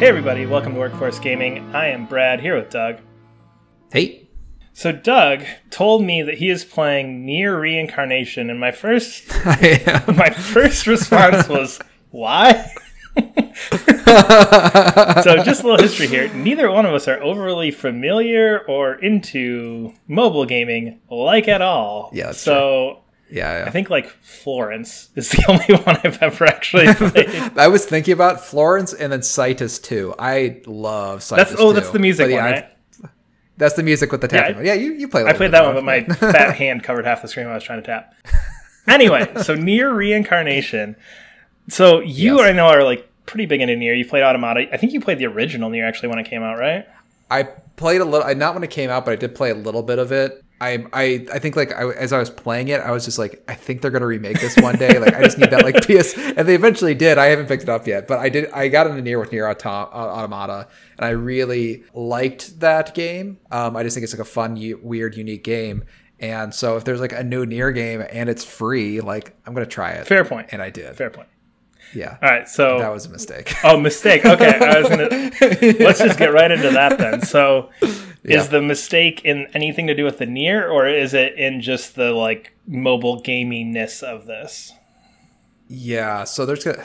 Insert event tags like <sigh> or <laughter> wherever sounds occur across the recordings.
Hey, everybody, welcome to Workforce Gaming. I am Brad here with Doug. Hey. So, Doug told me that he is playing NieR Reincarnation, and my first, <laughs> <laughs> my first response was, why? <laughs> so, just a little history here. Neither one of us are overly familiar or into mobile gaming, like at all. Yeah, so Yeah, yeah. I think like Florence is the <laughs> only one I've ever actually <laughs> played. I was thinking about Florence and then Cytus too. I love Cytus. That's oh, that's the music But one, right? That's the music with the Yeah, tapping. I- one. Yeah, you, you play. I played that one, but my <laughs> fat hand covered half the screen when I was trying to tap. Anyway, so NieR Reincarnation. So you, Yes. I know, are like pretty big into NieR. You played Automata. I think you played the original NieR actually when it came out, right? I played a little. I Not when it came out, but I did play a little bit of it. I I I think like I, as I was playing it, I was just like, I think they're gonna remake this one day. like I just need that like <laughs> PS, and they eventually did. I haven't picked it up yet, but I did. I got into NieR with NieR Autom- Automata, and I really liked that game. Um, I just think it's like a fun, u- weird, unique game. And so if there's like a new NieR game and it's free, like I'm gonna try it. Fair point. And I did. Fair point. Yeah. All right, so That was a mistake. <laughs> oh, mistake. Okay, I was gonna. <laughs> let's just get right into that then. So, Yeah. is the mistake in anything to do with the NieR, or is it in just the like mobile gaminess of this? Yeah, so there's go-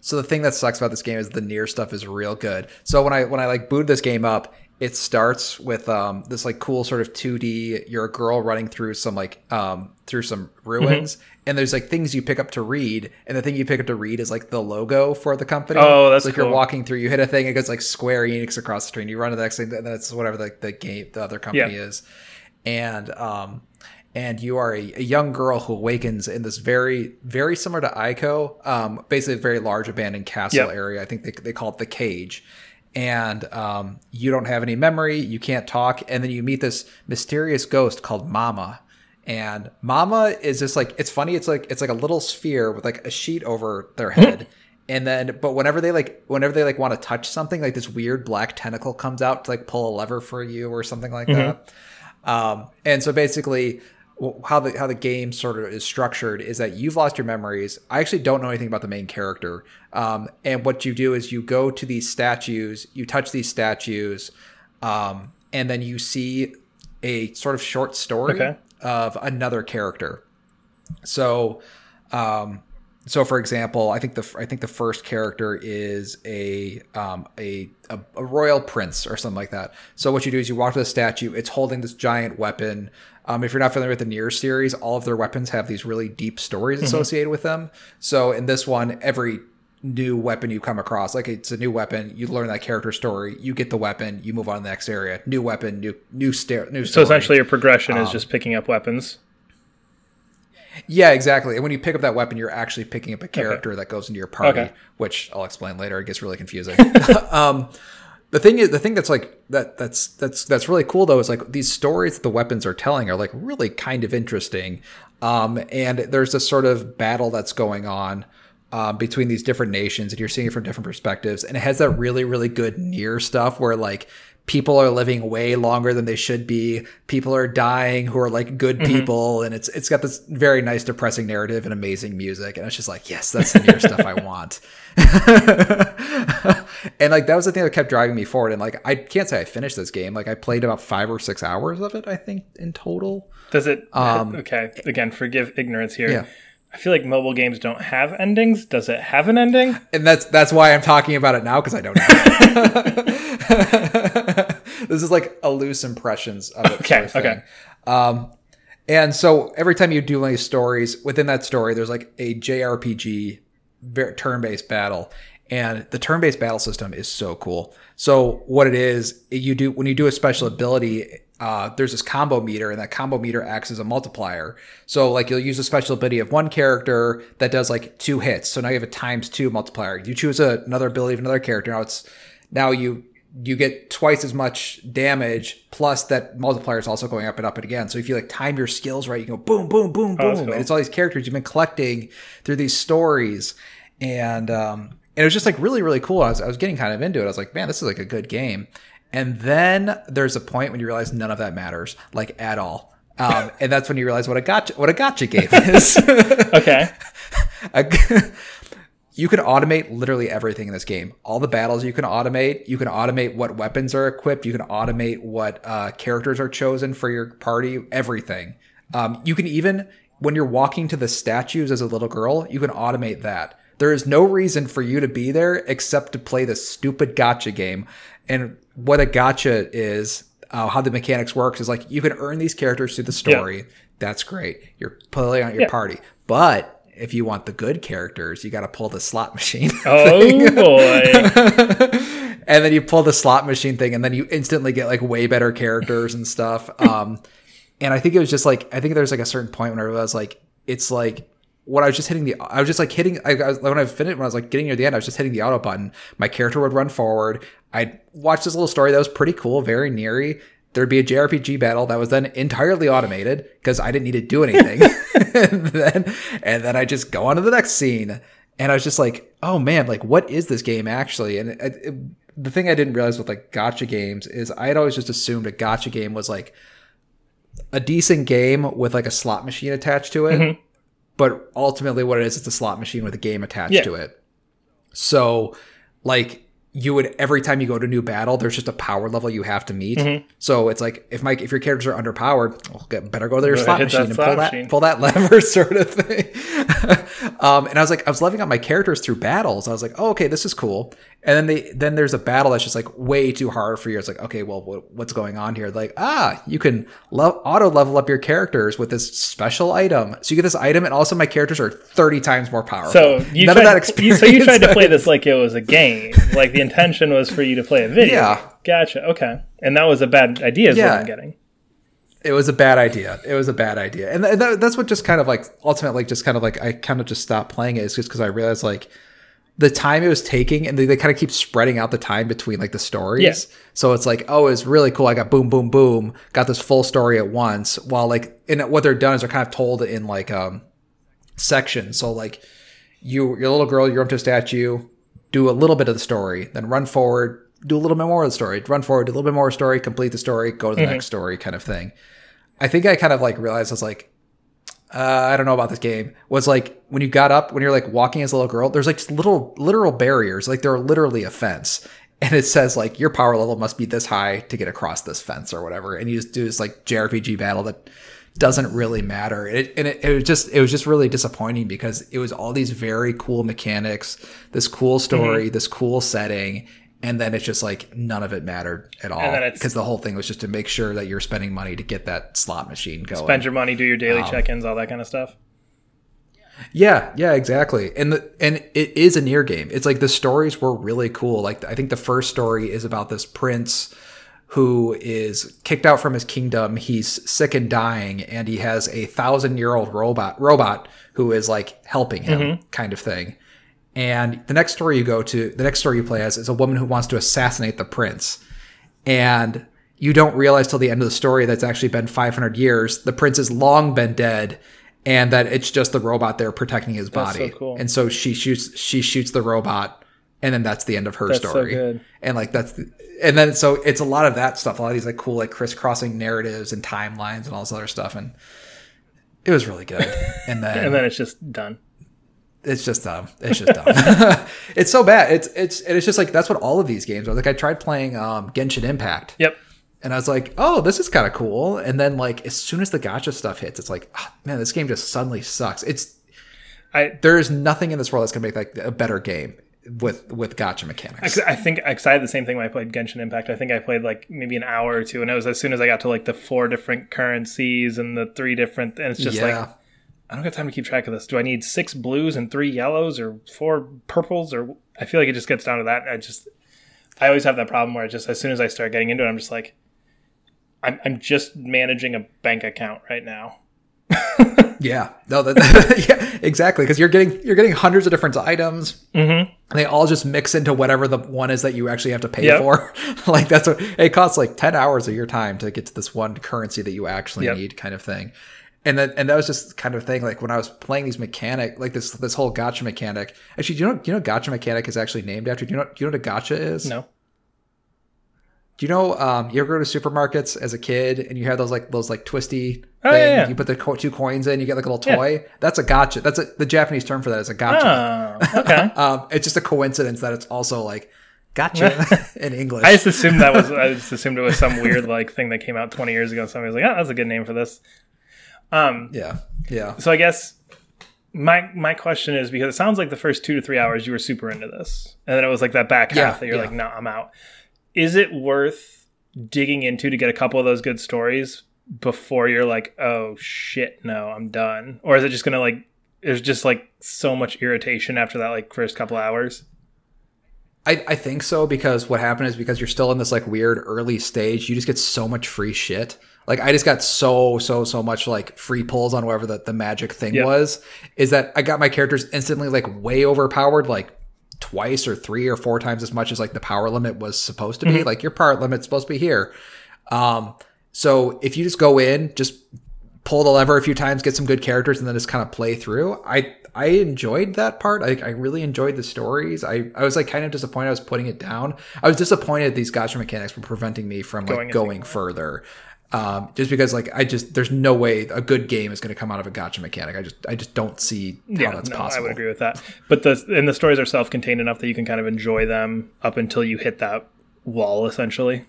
so the thing that sucks about this game is the NieR stuff is real good. So when I when I like boot this game up, it starts with um this like cool sort of 2D you're a girl running through some like um through some ruins Mm-hmm. and there's like things you pick up to read and the thing you pick up to read is like the logo for the company. Oh, that's so like cool. you're walking through, you hit a thing, it goes like Square Enix across the screen. You run to the next thing, and then it's whatever the, the game the other company Yeah. is. And um and you are a, a young girl who awakens in this very very similar to Ico, um, basically a very large abandoned castle Yep. area. I think they, they call it the cage. And um, you don't have any memory, you can't talk, and then you meet this mysterious ghost called Mama. And Mama is just like it's funny. It's like it's like a little sphere with like a sheet over their head, and then but whenever they like whenever they like want to touch something, like this weird black tentacle comes out to like pull a lever for you or something like that. Um, and so basically, how the how the game sort of is structured is that you've lost your memories. I actually don't know anything about the main character. Um, and what you do is you go to these statues, you touch these statues, um, and then you see a sort of short story Okay. of another character. So, um, so for example, I think the I think the first character is a um, a, a a royal prince or something like that. So what you do is you walk to the statue. It's holding this giant weapon. Um, if you're not familiar with the Nier series, all of their weapons have these really deep stories associated with them. So in this one, every new weapon you come across, like it's a new weapon, you learn that character story, you get the weapon, you move on to the next area. New weapon, new new stair, new. So Story. essentially, your progression Um, is just picking up weapons. Yeah, exactly. And when you pick up that weapon, you're actually picking up a character that goes into your party, Okay. which I'll explain later. It gets really confusing. <laughs> <laughs> um, the thing is, the thing that's like that that's that's that's really cool though is like these stories that the weapons are telling are like really kind of interesting. Um, and there's this sort of battle that's going on um, between these different nations, and you're seeing it from different perspectives. And it has that really really good NieR stuff where like people are living way longer than they should be. People are dying who are like good people, and it's it's got this very nice depressing narrative and amazing music. And it's just like, yes, that's the NieR stuff I want. <laughs> and like that was the thing that kept driving me forward. And like I can't say I finished this game. Like I played about five or six hours of it, I think, in total. Does it? um, okay. Again, forgive ignorance here. Yeah. I feel like mobile games don't have endings. Does it have an ending? And that's that's why I'm talking about it now because I don't know. <laughs> this is like a loose impressions of it. Okay, sort of okay. Um, and so every time you do one of these stories, within that story, there's like a JRPG ver- turn-based battle, and the turn-based battle system is so cool. So what it is, you do when you do a special ability. Uh, there's this combo meter, and that combo meter acts as a multiplier. So, like, you'll use a special ability of one character that does like two hits. So now you have a times two multiplier. You choose a, another ability of another character. Now it's now you you get twice as much damage plus that multiplier is also going up and up and again so if you like time your skills right you can go boom boom boom Oh, boom cool. and it's all these characters you've been collecting through these stories and um and it was just like really really cool I was, I was getting kind of into it i was like man this is like a good game and then there's a point when you realize none of that matters like at all um, and that's when you realize what a gotcha what a gotcha game <laughs> is Okay. <laughs> a, you can automate literally everything in this game. All the battles you can automate. You can automate what weapons are equipped. You can automate what uh, characters are chosen for your party. Everything. Um, you can even when you're walking to the statues as a little girl, you can automate that. There is no reason for you to be there except to play this stupid gotcha game. And what a gotcha is, uh, how the mechanics works is like you can earn these characters through the story. Yeah. That's great. You're pulling out your yeah. party, but if you want the good characters, you got to pull the slot machine. <laughs> Oh boy! <laughs> and then you pull the slot machine thing, and then you instantly get like way better characters and stuff. <laughs> Um, and I think it was just like I think there's like a certain point when I was like, it's like when I was just hitting the, I was just like hitting. I, I was, when I finished, when I was like getting near the end, I was just hitting the auto button. My character would run forward. I'd watch this little story that was pretty cool, very neary there'd be a JRPG battle that was then entirely automated because I didn't need to do anything. <laughs> <laughs> and then and then I just go on to the next scene. And I was just like, oh man, like what is this game actually? And it, it, the thing I didn't realize with like gotcha games is I had always just assumed a gotcha game was like a decent game with like a slot machine attached to it. Mm-hmm. But ultimately what it is, it's a slot machine with a game attached yeah. to it. So like you would every time you go to a new battle, there's just a power level you have to meet. Mm-hmm. So it's like if my if your characters are underpowered, well, get, better go to your slot machine and pull that pull that <laughs> lever sort of thing. <laughs> um, and I was like, I was leveling up my characters through battles. I was like, oh, okay, this is cool. And then they then there's a battle that's just like way too hard for you. It's like, okay, well, what, what's going on here? Like, ah, you can lo- auto level up your characters with this special item. So you get this item, and also my characters are thirty times more powerful. So you none tried, of that experience. So you tried to play this like it was a game. like the intention was for you to play a video. Yeah, gotcha. Okay, and that was a bad idea. Is yeah. what I'm getting it was a bad idea. It was a bad idea, and that, that's what just kind of like ultimately just kind of like I kind of just stopped playing it. Is just because I realized like the time it was taking and they, they kind of keep spreading out the time between like the stories. Yeah. So it's like, oh, it's really cool. I got boom, boom, boom, got this full story at once. While like, and what they're done is they're kind of told in like um sections. So like, you, your little girl, you're up to a statue, do a little bit of the story, then run forward, do a little bit more of the story, run forward, do a little bit more story, complete the story, go to the mm-hmm. next story, kind of thing. I think I kind of like realized I was like, uh, I don't know about this game was like when you got up when you're like walking as a little girl there's like little literal barriers like there are literally a fence. And it says like your power level must be this high to get across this fence or whatever. And you just do this like JRPG battle that doesn't really matter. It, and it, it was just it was just really disappointing because it was all these very cool mechanics this cool story mm-hmm. this cool setting and then it's just like none of it mattered at all because the whole thing was just to make sure that you're spending money to get that slot machine going. Spend your money, do your daily um, check-ins, all that kind of stuff. Yeah, yeah, exactly. And the and it is a NieR game. It's like the stories were really cool. Like I think the first story is about this prince who is kicked out from his kingdom. He's sick and dying, and he has a thousand year old robot robot who is like helping him, mm-hmm. kind of thing. And the next story you go to, the next story you play as is a woman who wants to assassinate the prince. And you don't realize till the end of the story that's actually been 500 years. The prince has long been dead and that it's just the robot there protecting his body. So cool. And so she shoots, she shoots the robot and then that's the end of her that's story. So and like that's, the, and then so it's a lot of that stuff, a lot of these like cool, like crisscrossing narratives and timelines and all this other stuff. And it was really good. <laughs> And then, and then it's just done it's just dumb. It's just dumb. <laughs> it's so bad. It's it's it's just like that's what all of these games are. Like I tried playing um, Genshin Impact. Yep. And I was like, oh, this is kind of cool. And then like as soon as the gotcha stuff hits, it's like, oh, man, this game just suddenly sucks. It's I there is nothing in this world that's gonna make like a better game with with gacha mechanics. I think I had the same thing when I played Genshin Impact. I think I played like maybe an hour or two, and it was as soon as I got to like the four different currencies and the three different, and it's just yeah. like I don't got time to keep track of this. Do I need six blues and three yellows or four purples? Or I feel like it just gets down to that. I just, I always have that problem where I just, as soon as I start getting into it, I'm just like, I'm, I'm just managing a bank account right now. <laughs> yeah, no, that, <laughs> yeah, exactly. Because you're getting you're getting hundreds of different items. Mm-hmm. They all just mix into whatever the one is that you actually have to pay yep. for. <laughs> like that's what it costs like ten hours of your time to get to this one currency that you actually yep. need, kind of thing and then and that was just kind of thing like when I was playing these mechanic like this this whole gotcha mechanic. Actually, do you know do you know gacha mechanic is actually named after? Do you know do you know what a gacha is? No. Do you know um, you ever go to supermarkets as a kid and you have those like those like twisty Oh, thing? yeah, yeah. You put the co- two coins in, you get like a little toy. That's a gotcha. That's a, the Japanese term for that is a gotcha. Oh, okay. <laughs> Um, it's just a coincidence that it's also like gotcha <laughs> <laughs> in English. I just assumed that was. I just assumed it was some weird like thing that came out 20 years ago. Somebody was like, "Oh, that's a good name for this." Um. yeah, yeah. So I guess my my question is because it sounds like the first two to three hours you were super into this, and then it was like that back half Yeah, that you're yeah. like, "No, I'm out." Is it worth digging into to get a couple of those good stories before you're like, "Oh shit, no, I'm done," or is it just gonna like? There's just like so much irritation after that like first couple hours. I, I think so because what happened is because you're still in this like weird early stage, you just get so much free shit. Like I just got so so so much like free pulls on whatever the, the magic thing Yeah. was. Is that I got my characters instantly like way overpowered, like twice or three or four times as much as like the power limit was supposed to be. Like your power limit's supposed to be here. Um, so if you just go in, just pull the lever a few times, get some good characters, and then just kind of play through. I I enjoyed that part. I, I really enjoyed the stories. I, I was like kind of disappointed I was putting it down. I was disappointed these gotcha mechanics were preventing me from like into going further. Um, just because like I just there's no way a good game is going to come out of a gotcha mechanic. I just I just don't see how that's no, possible. I would agree with that. But the and the stories are self-contained enough that you can kind of enjoy them up until you hit that wall, essentially.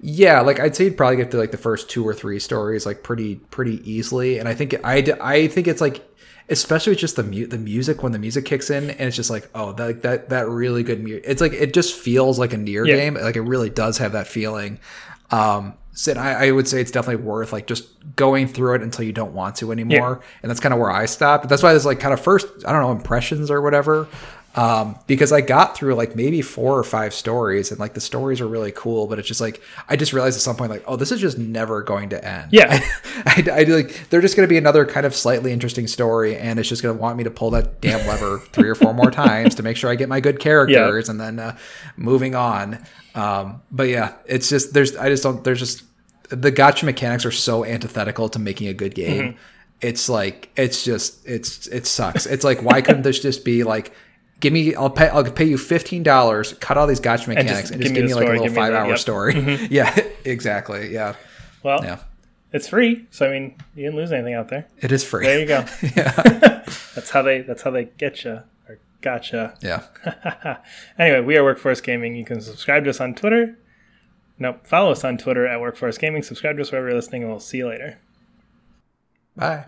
Yeah, like I'd say you'd probably get to like the first two or three stories like pretty pretty easily, and I think I I think it's like especially with just the mu- the music when the music kicks in and it's just like oh that that that really good music. It's like it just feels like a NieR Yeah. game. Like it really does have that feeling. Um, so I, I would say it's definitely worth like just going through it until you don't want to anymore, and that's kind of where I stopped. That's why there's like kind of first I don't know impressions or whatever. Um, because I got through like maybe four or five stories, and like the stories are really cool, but it's just like I just realized at some point like, oh, this is just never going to end. Yeah. <laughs> I, I, like they're just going to be another kind of slightly interesting story, and it's just going to want me to pull that damn lever <laughs> three or four more times to make sure I get my good characters, and then uh, moving on. Um, but yeah, it's just there's I just don't there's just the gotcha mechanics are so antithetical to making a good game. It's like it's just it's it sucks. It's like why couldn't this just be like give me I'll pay I'll pay you fifteen dollars, cut all these gotcha mechanics, and just, give me, the like a little give me five hour yep. story. Mm-hmm. <laughs> yeah, exactly. Yeah, Well, yeah. it's free, so I mean, you didn't lose anything out there. It is free. There you go. <laughs> yeah. <laughs> That's how they. That's how they get you or gotcha. yeah. Anyway, we are Workforce Gaming. You can subscribe to us on Twitter. Nope, follow us on Twitter at Workforce Gaming. Subscribe to us wherever you're listening, and we'll see you later. Bye.